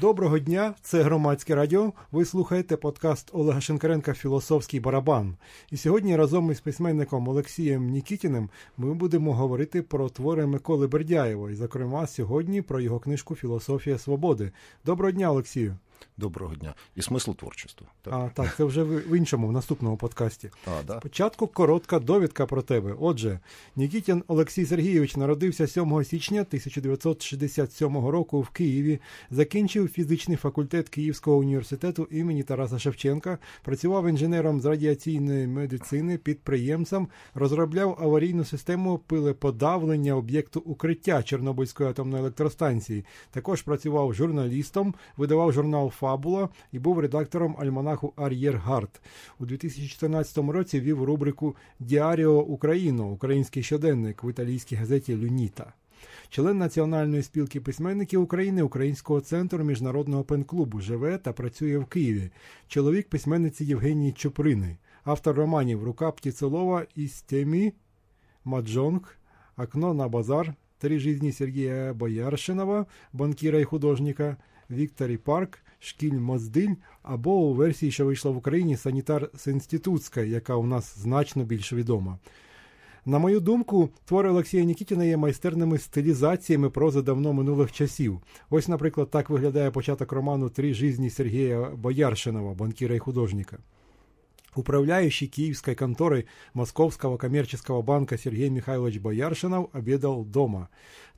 Доброго дня, це громадське радіо. Ви слухаєте подкаст Олега Шенкаренка Філософський барабан. І сьогодні разом із письменником Олексієм Нікітіним ми будемо говорити про твори Миколи Бердяєва, і, зокрема, сьогодні про його книжку Філософія свободи. Доброго дня, Олексію. Доброго дня. І смисл творчества. Так, а, так це вже в іншому, в наступному подкасті. А, да? Спочатку коротка довідка про тебе. Отже, Нікітін Олексій Сергійович народився 7 січня 1967 року в Києві, закінчив фізичний факультет Київського університету імені Тараса Шевченка, працював інженером з радіаційної медицини, підприємцем, розробляв аварійну систему пилеподавлення об'єкту укриття Чорнобильської атомної електростанції. Також працював журналістом, видавав журнал Фабула і був редактором альманаху Ар'єргард. У 2014 році вів рубрику Діаріо Україно Український щоденник в італійській газеті Люніта. Член Національної спілки письменників України Українського центру міжнародного пен-клубу живе та працює в Києві. Чоловік письменниці Євгенії Чуприни, автор романів Рука Птіцелова і С.Т.е.м.и, Маджонг, Окно на базар, Три жизни Сергія Бояршинова, банкіра і художника, Вікторі Парк, Шкиль-моздиль або у версії, що вийшла в Україні Санітар с Институтской, яка у нас значно більш відома. На мою думку, твори Олексія Нікітіна є майстерними стилізаціями прози давно минулих часів. Ось, наприклад, так виглядає початок роману Три жизни Сергія Бояршинова, банкіра і художника. Управляющий киевской конторой Московского коммерческого банка Сергей Михайлович Бояршинов обедал дома.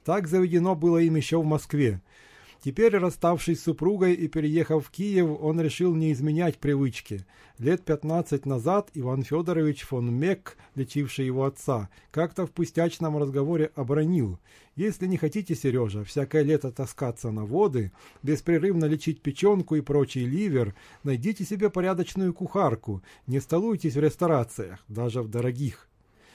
Так заведено было им еще в Москве. Теперь, расставшись с супругой и переехав в Киев, он решил не изменять привычки. Лет 15 назад Иван Федорович фон Мек, лечивший его отца, как-то в пустячном разговоре обронил. Если не хотите, Сережа, всякое лето таскаться на воды, беспрерывно лечить печенку и прочий ливер, найдите себе порядочную кухарку, не столуйтесь в ресторациях, даже в дорогих.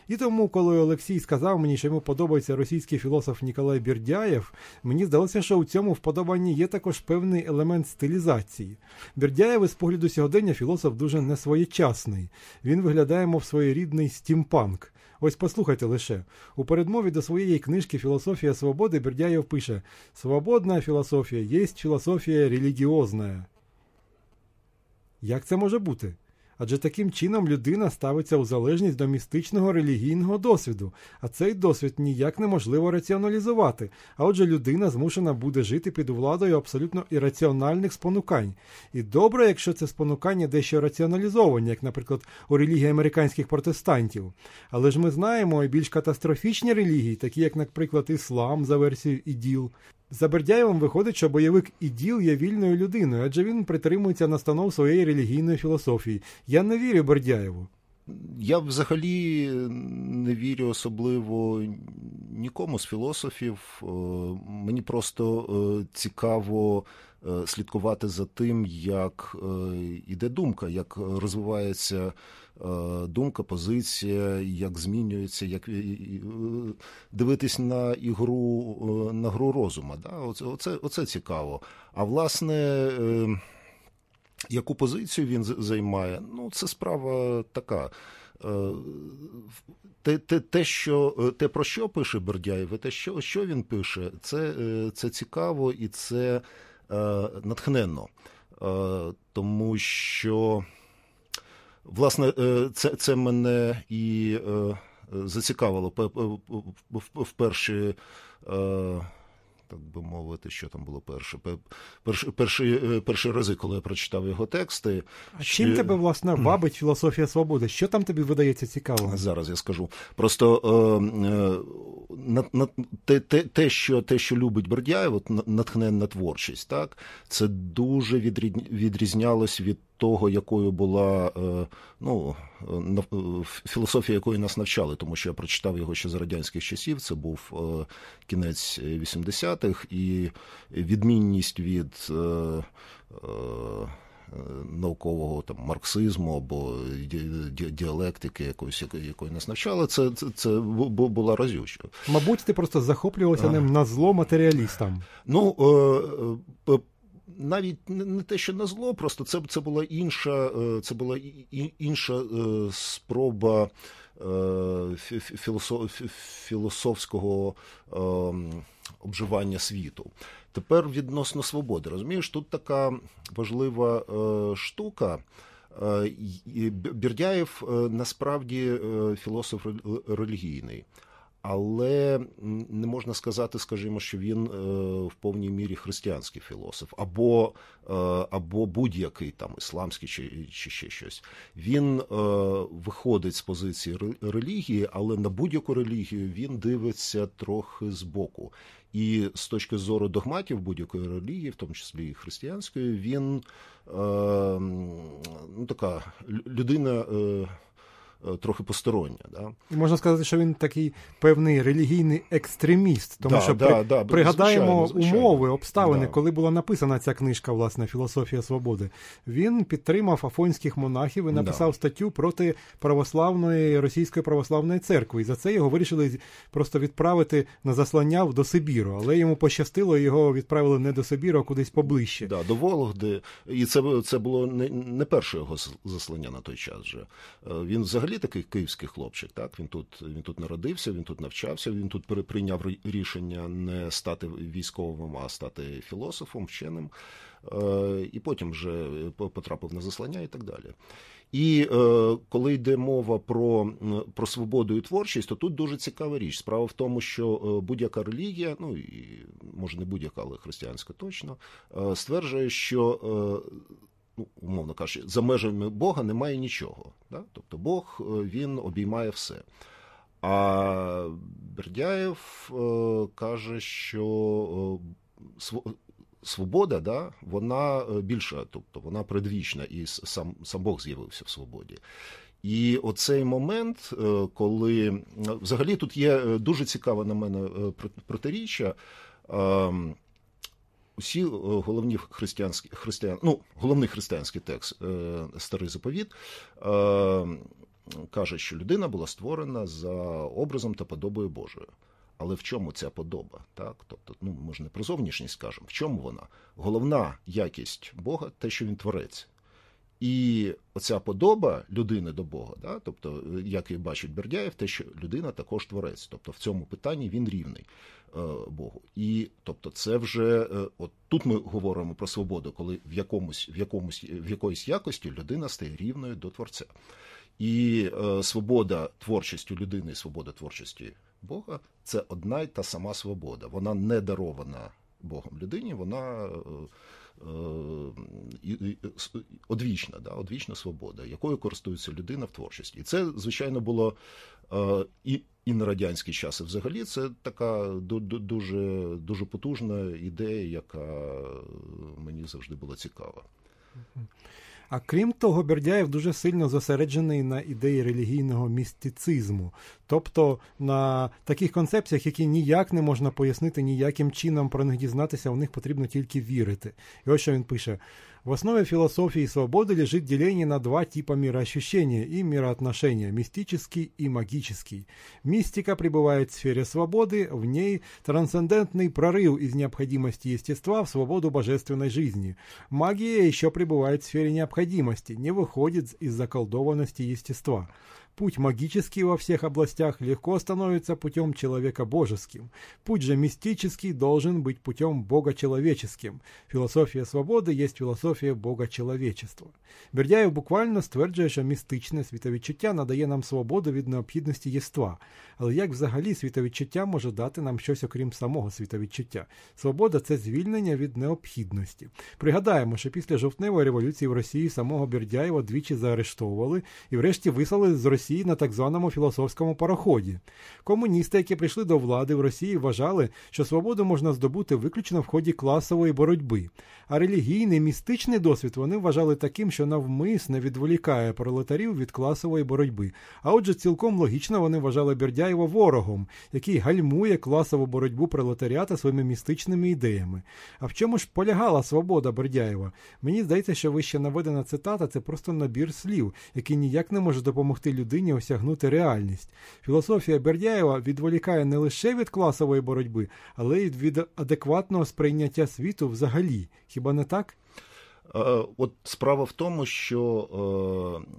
І тому, коли Олексій сказав мені, що йому подобається російський філософ Ніколай Бірдяєв, мені здалося, що у цьому вподобанні є також певний елемент стилізації. Бірдяєв із погляду сьогодення філософ дуже несвоєчасний. Він виглядає, мов своєрідний стімпанк. Ось послухайте лише. У передмові до своєї книжки Філософія свободи Бердяєв пише: Свободна філософія є філософія релігіозна. Як це може бути? Адже таким чином людина ставиться у залежність до містичного релігійного досвіду, а цей досвід ніяк неможливо раціоналізувати. А отже, людина змушена буде жити під владою абсолютно ірраціональних спонукань. І добре, якщо це спонукання дещо раціоналізовані, як, наприклад, у релігії американських протестантів. Але ж ми знаємо і більш катастрофічні релігії, такі як, наприклад, іслам за версією іділ, за Бердяєвим виходить, що бойовик іділ є вільною людиною, адже він притримується настанов своєї релігійної філософії. Я не вірю Бердяєву. Я взагалі не вірю особливо нікому з філософів. Е, мені просто е, цікаво е, слідкувати за тим, як іде думка, як розвивається. Думка, позиція, як змінюється, як дивитись на ігру на гру розума. Да? Оце, оце, оце цікаво. А власне, яку позицію він займає, ну це справа така. Те, те, те, що, те, про що пише Бердяєв, і те, що що він пише, це це цікаво і це е, натхненно. Е, тому що, власне, це це мене і е, зацікавило в перші так би мовити, що там було перше. Перші, перші, перші рази, коли я прочитав його тексти. А що... чим тебе, власне, вабить філософія свободи? Що там тобі видається цікавого? Зараз я скажу. Просто е, е, на, на, те, те, те, що те, що любить Бердяєв, от натхненна творчість, так, це дуже відрізнялось від того, якою була е, ну, філософія, якої нас навчали, тому що я прочитав його ще за радянських часів. Це був е, кінець 80-х, і відмінність від е, наукового там марксизму або діалектики, якоїсь якої нас навчали, це це, це була разюча. Мабуть, ти просто захоплювався ним на зло матеріалістам. Ну навіть не те, що на зло, просто це це була інша, е, це була інша спроба філософського обживання світу. Тепер відносно свободи. Розумієш, тут така важлива е, штука. Е, Бірдяєв е, насправді філософ релігійний але не можна сказати, скажімо, що він е, в повній мірі християнський філософ, або е, або будь-який там ісламський чи чи ще щось. Він е, виходить з позиції релігії, але на будь-яку релігію він дивиться трохи збоку. І з точки зору догматів будь-якої релігії, в тому числі і християнської, він ну, така людина. Трохи постороння. Да? І можна сказати, що він такий певний релігійний екстреміст, тому да, що да, при... да, пригадаємо звичайно, звичайно. умови, обставини, коли була написана ця книжка, власне, Філософія свободи. Він підтримав афонських монахів і написав статтю проти православної російської православної церкви. І за це його вирішили просто відправити на заслання до Сибіру, але йому пощастило, його відправили не до Сибіру, а кудись поближче. Да, до Вологди. І це це було не не перше його заслання на той час. Вже е, він взагалі взагалі такий київський хлопчик. Так він тут він тут народився, він тут навчався. Він тут прийняв рішення не стати військовим, а стати філософом, вченим, е, і потім вже потрапив на заслання і так далі. І е, коли йде мова про про свободу і творчість, то тут дуже цікава річ. Справа в тому, що е, будь-яка релігія, ну і може не будь-яка, але християнська точно, е, стверджує, що е, ну, умовно кажучи, за межами Бога немає нічого. Да? Тобто Бог е, він обіймає все. А Бердяєв е, каже, що е, свобода, да, вона більша, тобто вона предвічна, і сам, сам Бог з'явився в свободі. І оцей момент, коли взагалі тут є дуже цікаве на мене протиріччя. Усі е, головні християнські християн, ну, головний християнський текст, е, старий заповіт, е, каже, що людина була створена за образом та подобою Божою. Але в чому ця подоба? Так? Тобто, ну, ми ж не про зовнішність кажемо. В чому вона? Головна якість Бога те, що він творець. І оця подоба людини до Бога, да? тобто, як і бачить Бердяєв, те, що людина також творець. Тобто в цьому питанні він рівний. Е, Богу. І тобто, це вже е, от тут ми говоримо про свободу, коли в якомусь в якомусь в якоїсь якості людина стає рівною до творця. І е, свобода творчості людини, і свобода творчості Бога це одна й та сама свобода. Вона не дарована Богом людині, вона е, е, одвічна, да, одвічна свобода, якою користується людина в творчості. І це, звичайно, було е, і і на радянські часи взагалі це така дуже дуже потужна ідея, яка мені завжди була цікава. А крім того, Бердяєв дуже сильно зосереджений на ідеї релігійного містицизму, тобто на таких концепціях, які ніяк не можна пояснити, ніяким чином про них дізнатися, у них потрібно тільки вірити. І ось що він пише. В основе философии свободы лежит деление на два типа мироощущения и мироотношения – мистический и магический. Мистика пребывает в сфере свободы, в ней трансцендентный прорыв из необходимости естества в свободу божественной жизни. Магия еще пребывает в сфере необходимости, не выходит из заколдованности естества. Путь магический во всех областях легко становится путем человека божеским. Путь же мистический должен быть путем богочеловеческим. Філософія свободи є філософія богочеловечества. Бердяєв буквально стверджує, що містичне світовідчуття надає нам свободу від необхідності єства. Але як взагалі світовідчуття може дати нам щось окрім самого світовідчуття? Свобода це звільнення від необхідності. Пригадаємо, що після жовтневої революції в Росії самого Бердяєва двічі заарештовували і врешті вислали з Росії Росії на так званому філософському пароході. Комуністи, які прийшли до влади в Росії, вважали, що свободу можна здобути виключно в ході класової боротьби, а релігійний містичний досвід вони вважали таким, що навмисне відволікає пролетарів від класової боротьби. А отже, цілком логічно вони вважали Бердяєва ворогом, який гальмує класову боротьбу пролетаріата своїми містичними ідеями. А в чому ж полягала свобода Бердяєва? Мені здається, що вище наведена цитата це просто набір слів, який ніяк не може допомогти людині людині осягнути реальність. Філософія Бердяєва відволікає не лише від класової боротьби, але й від адекватного сприйняття світу взагалі. Хіба не так? Е, от справа в тому, що е,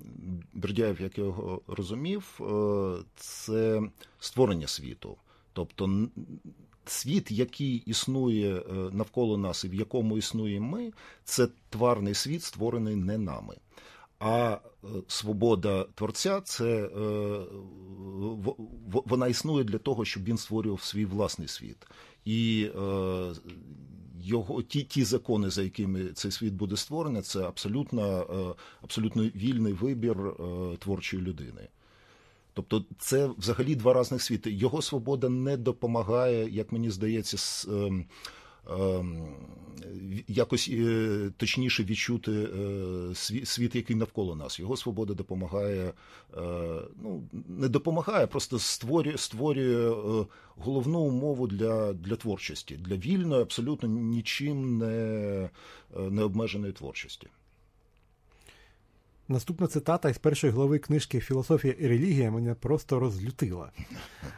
Бердяєв, як я його розумів, е, це створення світу. Тобто світ, який існує навколо нас і в якому існуємо ми, це тварний світ, створений не нами. А свобода творця це вона існує для того, щоб він створював свій власний світ. І його ті ті закони, за якими цей світ буде створений, це абсолютно абсолютно вільний вибір творчої людини. Тобто це взагалі два різних світи. Його свобода не допомагає, як мені здається, ем, якось е, точніше відчути е, світ, який навколо нас. Його свобода допомагає, е, ну не допомагає, просто створює створює головну умову для для творчості, для вільної, абсолютно нічим не, не обмеженої творчості. Наступна цитата із першої глави книжки «Философия и религия» меня просто разлютила.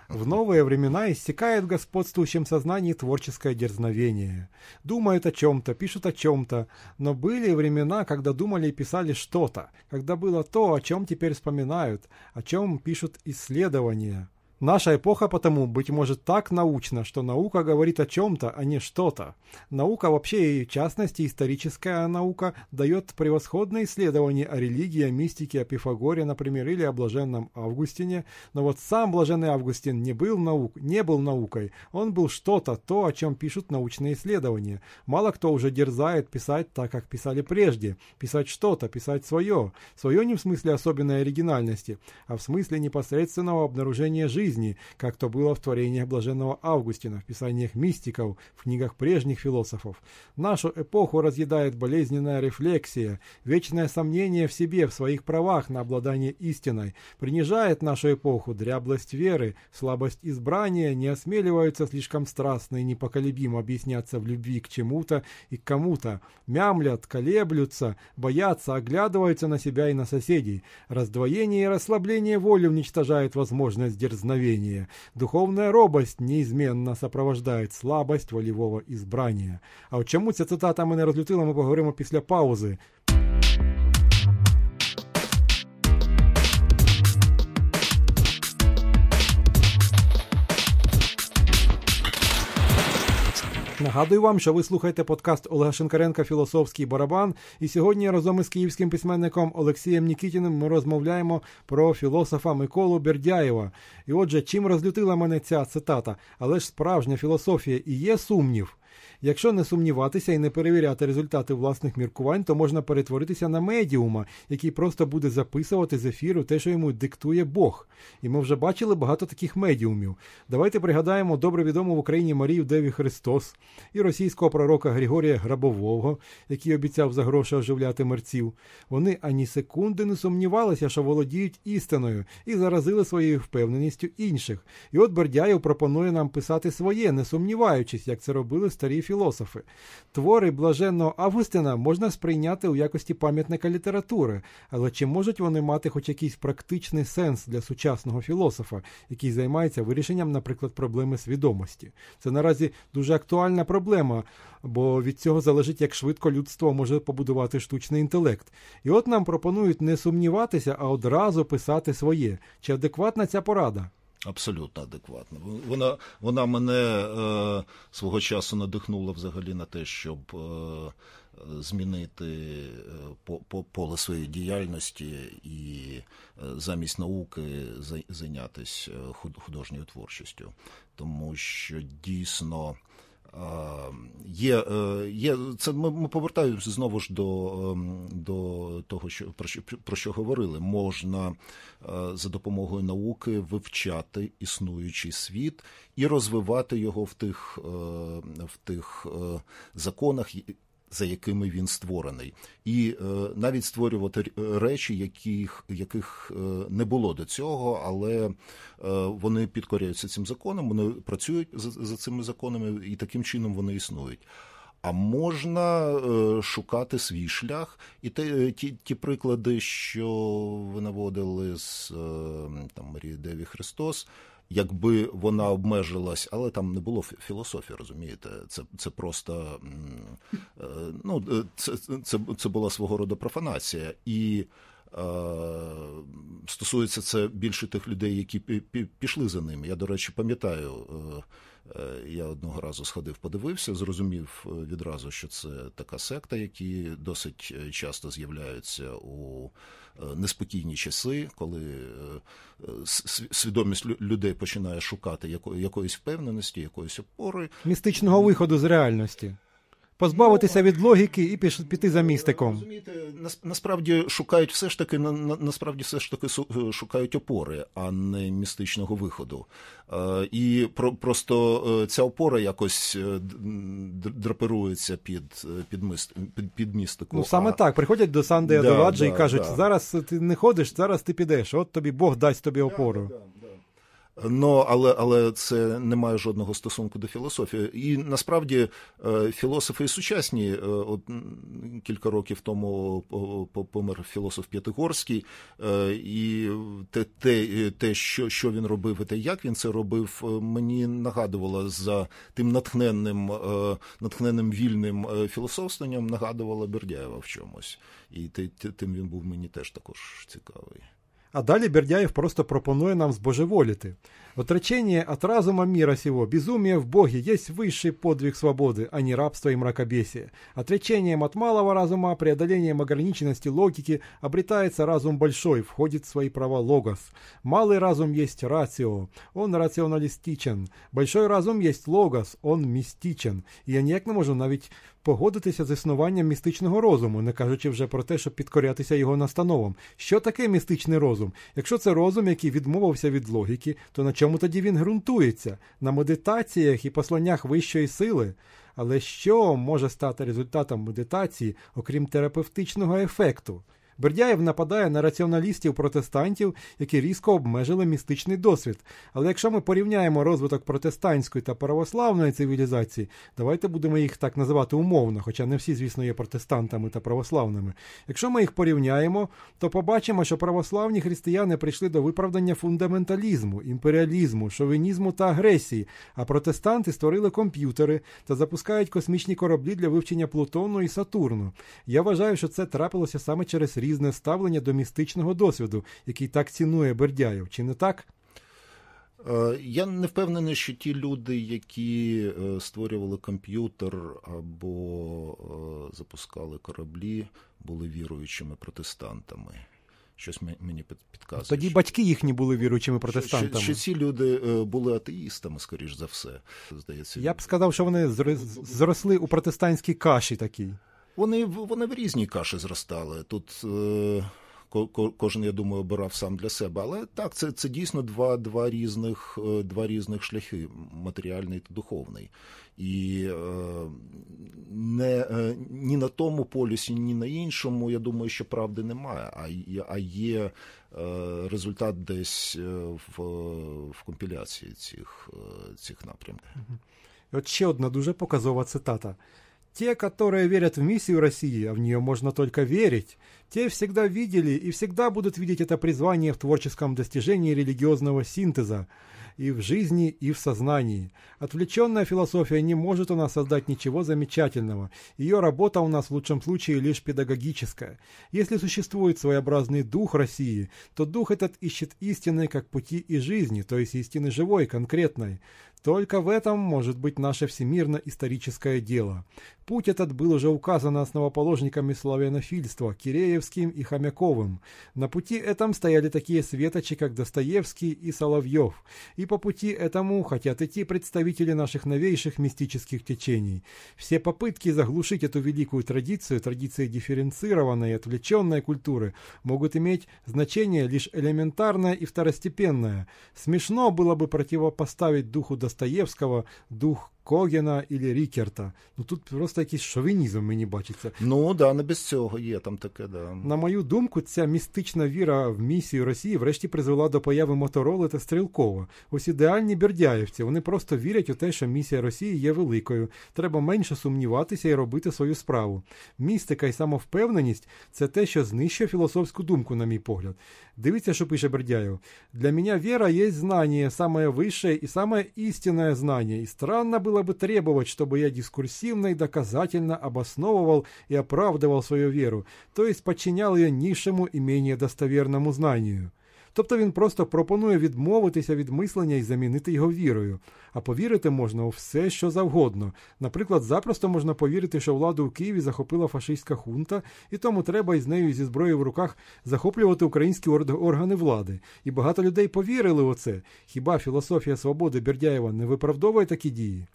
В новые времена истекает в господствующем сознании творческое дерзновение. Думают о чем-то, пишут о чем-то, но были времена, когда думали и писали что-то, когда было то, о чем теперь вспоминают, о чем пишут исследования. Наша эпоха потому, быть может, так научна, что наука говорит о чем-то, а не что-то. Наука вообще, и в частности историческая наука, дает превосходные исследования о религии, о мистике, о Пифагоре, например, или о блаженном Августине. Но вот сам блаженный Августин не был, наук, не был наукой. Он был что-то, то, о чем пишут научные исследования. Мало кто уже дерзает писать так, как писали прежде. Писать что-то, писать свое. Свое не в смысле особенной оригинальности, а в смысле непосредственного обнаружения жизни жизни, как то было в творениях блаженного Августина, в писаниях мистиков, в книгах прежних философов. Нашу эпоху разъедает болезненная рефлексия, вечное сомнение в себе, в своих правах на обладание истиной, принижает нашу эпоху дряблость веры, слабость избрания, не осмеливаются слишком страстно и непоколебимо объясняться в любви к чему-то и к кому-то, мямлят, колеблются, боятся, оглядываются на себя и на соседей. Раздвоение и расслабление воли уничтожает возможность дерзновения дерзновение. Духовная робость неизменно сопровождает слабость волевого избрания. А чому ця цитата мене розлютила, ми поговоримо після паузи. Нагадую вам, що ви слухаєте подкаст Олега Шинкаренка Філософський барабан. І сьогодні разом із київським письменником Олексієм Нікітіним ми розмовляємо про філософа Миколу Бердяєва. І отже, чим розлютила мене ця цитата, але ж справжня філософія і є сумнів. Якщо не сумніватися і не перевіряти результати власних міркувань, то можна перетворитися на медіума, який просто буде записувати з ефіру те, що йому диктує Бог. І ми вже бачили багато таких медіумів. Давайте пригадаємо добре відому в Україні Марію Деві Христос і російського пророка Григорія Грабового, який обіцяв за гроші оживляти мерців. Вони ані секунди не сумнівалися, що володіють істиною, і заразили своєю впевненістю інших. І от Бердяєв пропонує нам писати своє, не сумніваючись, як це робили старі філософи. Твори блаженного Августина можна сприйняти у якості пам'ятника літератури, але чи можуть вони мати хоч якийсь практичний сенс для сучасного філософа, який займається вирішенням, наприклад, проблеми свідомості? Це наразі дуже актуальна проблема, бо від цього залежить, як швидко людство може побудувати штучний інтелект. І от нам пропонують не сумніватися, а одразу писати своє. Чи адекватна ця порада? Абсолютно адекватно. Вона вона мене е, свого часу надихнула взагалі на те, щоб е, змінити е, по, по, поле своєї діяльності і е, замість науки зайнятися е, художньою творчістю, тому що дійсно. Є, є, це ми, ми повертаємося знову ж до ем, до того, що про що про що говорили. Можна е, за допомогою науки вивчати існуючий світ і розвивати його в тих е, в тих законах, за якими він створений, і е, навіть створювати речі, яких яких е, не було до цього, але е, вони підкоряються цим законам, вони працюють за, за цими законами, і таким чином вони існують. А можна е, шукати свій шлях, і те, ті ті приклади, що ви наводили з е, там Марії Деві Христос якби вона обмежилась, але там не було філософії, розумієте? Це це просто е, ну, це, це, це була свого роду профанація. І е, стосується це більше тих людей, які пішли за ним. Я, до речі, пам'ятаю. Я одного разу сходив, подивився, зрозумів відразу, що це така секта, які досить часто з'являються у неспокійні часи, коли свідомість людей починає шукати якоїсь впевненості, якоїсь опори. Містичного виходу з реальності позбавитися від логіки і піти за містиком. Насправді шукають все ж таки на, насправді все ж таки шукають опори, а не містичного виходу. Е, і про, просто е, ця опора якось е, драпирується під під, мист, під, під містику. Ну саме а... так. Приходять до Санди да, да, і кажуть: да. зараз ти не ходиш, зараз ти підеш. От тобі Бог дасть тобі опору. Ну, але але це не має жодного стосунку до філософії. І насправді е, філософи і сучасні, е, от кілька років тому помер філософ П'ятигорський, е, і те, те, те, що що він робив, і те, як він це робив, мені нагадувало за тим натхненним натхненним вільним філософствуванням, нагадувало Бердяєва в чомусь. І тим він був мені теж також цікавий. А далі Бердяєв просто пропонує нам збожеволіти. Отречение от разума мира сего, безумие в Боге есть высший подвиг свободы, а не рабство и мракобесие. Отречением от малого разума, преодолением ограниченности логики обретается разум большой, входит в свои права логос. Малый разум есть рацио, он рационалистичен. Большой разум есть логос, он містичен. І я ніяк не можу навіть погодитися з існуванням містичного розуму, не кажучи вже про те, щоб підкорятися його настановам. Що таке містичний розум? Якщо це розум, який відмовився від логіки, то на чому тоді він ґрунтується? На медитаціях і посланнях вищої сили. Але що може стати результатом медитації, окрім терапевтичного ефекту? Бердяєв нападає на раціоналістів протестантів, які різко обмежили містичний досвід. Але якщо ми порівняємо розвиток протестантської та православної цивілізації, давайте будемо їх так називати умовно, хоча не всі, звісно, є протестантами та православними. Якщо ми їх порівняємо, то побачимо, що православні християни прийшли до виправдання фундаменталізму, імперіалізму, шовінізму та агресії, а протестанти створили комп'ютери та запускають космічні кораблі для вивчення Плутону і Сатурну. Я вважаю, що це трапилося саме через рік різне ставлення до містичного досвіду, який так цінує Бердяєв, чи не так? Е, я не впевнений, що ті люди, які е, створювали комп'ютер або е, запускали кораблі, були віруючими протестантами. Щось мені підказує. Тоді батьки їхні були віруючими протестантами. Що, що, що ці люди були атеїстами, скоріш за все. Здається, я б сказав, що вони зросли у протестантській каші такій. Вони вони в різній каші зростали. Тут е, кожен, я думаю, обирав сам для себе. Але так, це це дійсно два два, різних е, два різних шляхи матеріальний та духовний. І е, не, е, ні на тому полюсі, ні на іншому, я думаю, що правди немає, а а є е, результат десь е, в в компіляції цих, цих напрямків. От ще одна дуже показова цитата. Те, которые верят в миссию России, а в нее можно только верить, те всегда видели и всегда будут видеть это призвание в творческом достижении религиозного синтеза и в жизни, и в сознании. Отвлеченная философия не может у нас создать ничего замечательного. Ее работа у нас в лучшем случае лишь педагогическая. Если существует своеобразный дух России, то дух этот ищет истины как пути и жизни, то есть истины живой, конкретной. Только в этом может быть наше всемирно-историческое дело. Путь этот был уже указан основоположниками славянофильства Киреевским и Хомяковым. На пути этом стояли такие светочи, как Достоевский и Соловьев. И по пути этому хотят идти представители наших новейших мистических течений. Все попытки заглушить эту великую традицию, традиции дифференцированной и отвлеченной культуры, могут иметь значение лишь элементарное и второстепенное. Смешно было бы противопоставить духу Достоевского дух Когена или Рікерта. Ну тут просто якийсь шовінізм мені бачиться. Ну да, не без цього є там таке, да. На мою думку, ця містична віра в місію Росії врешті призвела до появи Мотороли та Стрілкова. Ось ідеальні бердяївці. Вони просто вірять у те, що місія Росії є великою. Треба менше сумніватися і робити свою справу. Містика і самовпевненість це те, що знищує філософську думку, на мій погляд. Дивіться, що пише Бердяєв. Для мене віра є знання, саме вище і саме істинне знання. І странно було бы требовать, чтобы я дискурсивно и доказательно обосновывал и оправдывал свою веру, то есть подчинял ее низшему и менее достоверному знанию. Тобто він просто пропонує відмовитися від мислення і замінити його вірою. А повірити можна у все, що завгодно. Наприклад, запросто можна повірити, що владу у Києві захопила фашистська хунта, і тому треба із нею зі зброєю в руках захоплювати українські органи влади. І багато людей повірили у це. Хіба філософія свободи Бердяєва не виправдовує такі дії?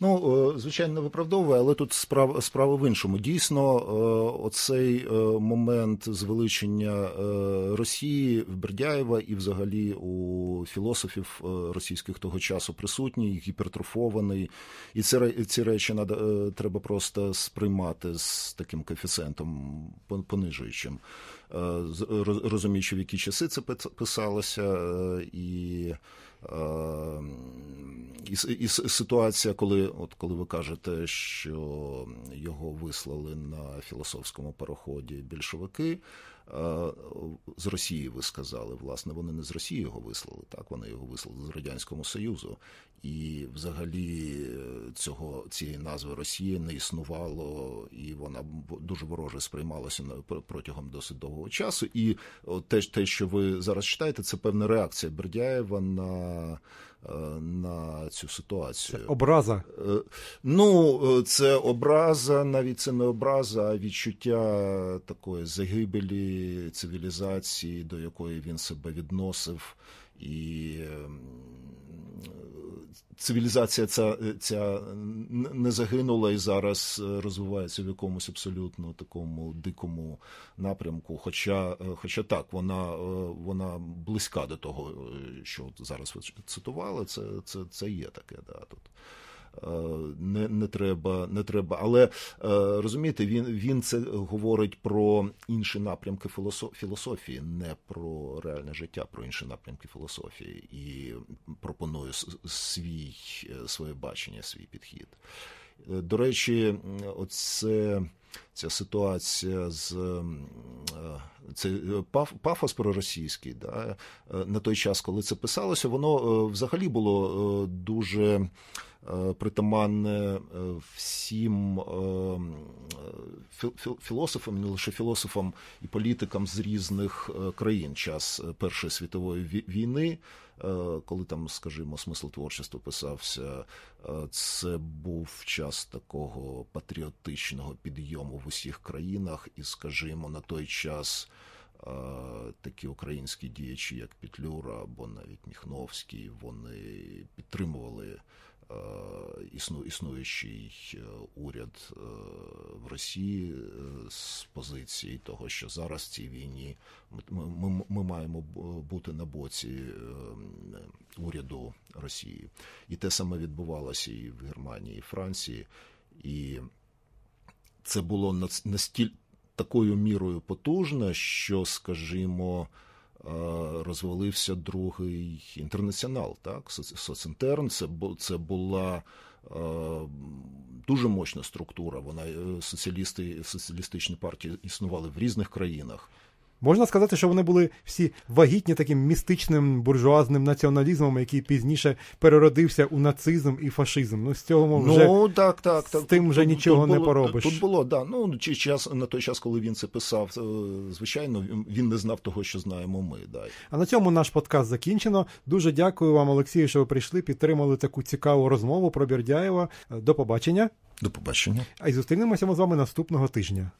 Ну, е, звичайно, виправдовує, але тут справа справа в іншому. Дійсно, е, оцей е, момент звеличення Росії в Бердяєва і, взагалі, у філософів російських того часу присутній, гіпертрофований, і ці, ці речі треба просто сприймати з таким коефіцієнтом понижуючим, розуміючи, в які часи це писалося, і і, і ситуація, коли от коли ви кажете, що його вислали на філософському пароході більшовики. З Росії ви сказали, власне, вони не з Росії його вислали, так вони його вислали з Радянського Союзу, і взагалі цього цієї назви Росії не існувало, і вона дуже вороже сприймалася протягом досить довгого часу. І те, те, що ви зараз читаєте, це певна реакція Бердяєва на Е, на цю ситуацію. Це Образа. Е, ну, е, це образа, навіть це не образа, а відчуття такої загибелі цивілізації, до якої він себе відносив. І ем, цивілізація ця ця не загинула і зараз розвивається в якомусь абсолютно такому дикому напрямку. Хоча хоча так, вона вона близька до того, що зараз ви цитували, це це, це є таке. да, тут. Не не треба, не треба. Але розумієте, він він це говорить про інші напрямки філософії, не про реальне життя, про інші напрямки філософії і пропонує свій своє бачення, свій підхід. До речі, оце. Ця ситуація з це пафос проросійський, да, на той час, коли це писалося, воно взагалі було дуже Е, притаманне е, всім е, філософам, не лише філософам і політикам з різних країн час Першої світової війни. Коли там, скажімо, смисл творчества писався, це був час такого патріотичного підйому в усіх країнах, і, скажімо, на той час такі українські діячі, як Петлюра або навіть Міхновський, вони підтримували Е, існуючий е, уряд е, в Росії з позиції того, що зараз в цій війні ми, ми, ми маємо бути на боці уряду Росії, і те саме відбувалося і в Германії, і Франції, і це було настільки такою мірою потужно, що, скажімо. Е, розвалився другий інтернаціонал. Так, соцінтерн це це була е, дуже мощна структура. Вона е, соціалісти, соціалістичні партії існували в різних країнах. Можна сказати, що вони були всі вагітні таким містичним буржуазним націоналізмом, який пізніше переродився у нацизм і фашизм. Ну з цього вже ну, так, так, так. з тим вже тут, нічого тут не поробиш. Тут було да. Ну чи час на той час, коли він це писав, е, звичайно, він не знав того, що знаємо ми. Да. А на цьому наш подкаст закінчено. Дуже дякую вам, Олексію, що ви прийшли, підтримали таку цікаву розмову про Бердяєва. До побачення. До побачення. А й зустрінемося ми з вами наступного тижня.